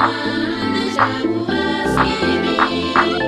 Deixa você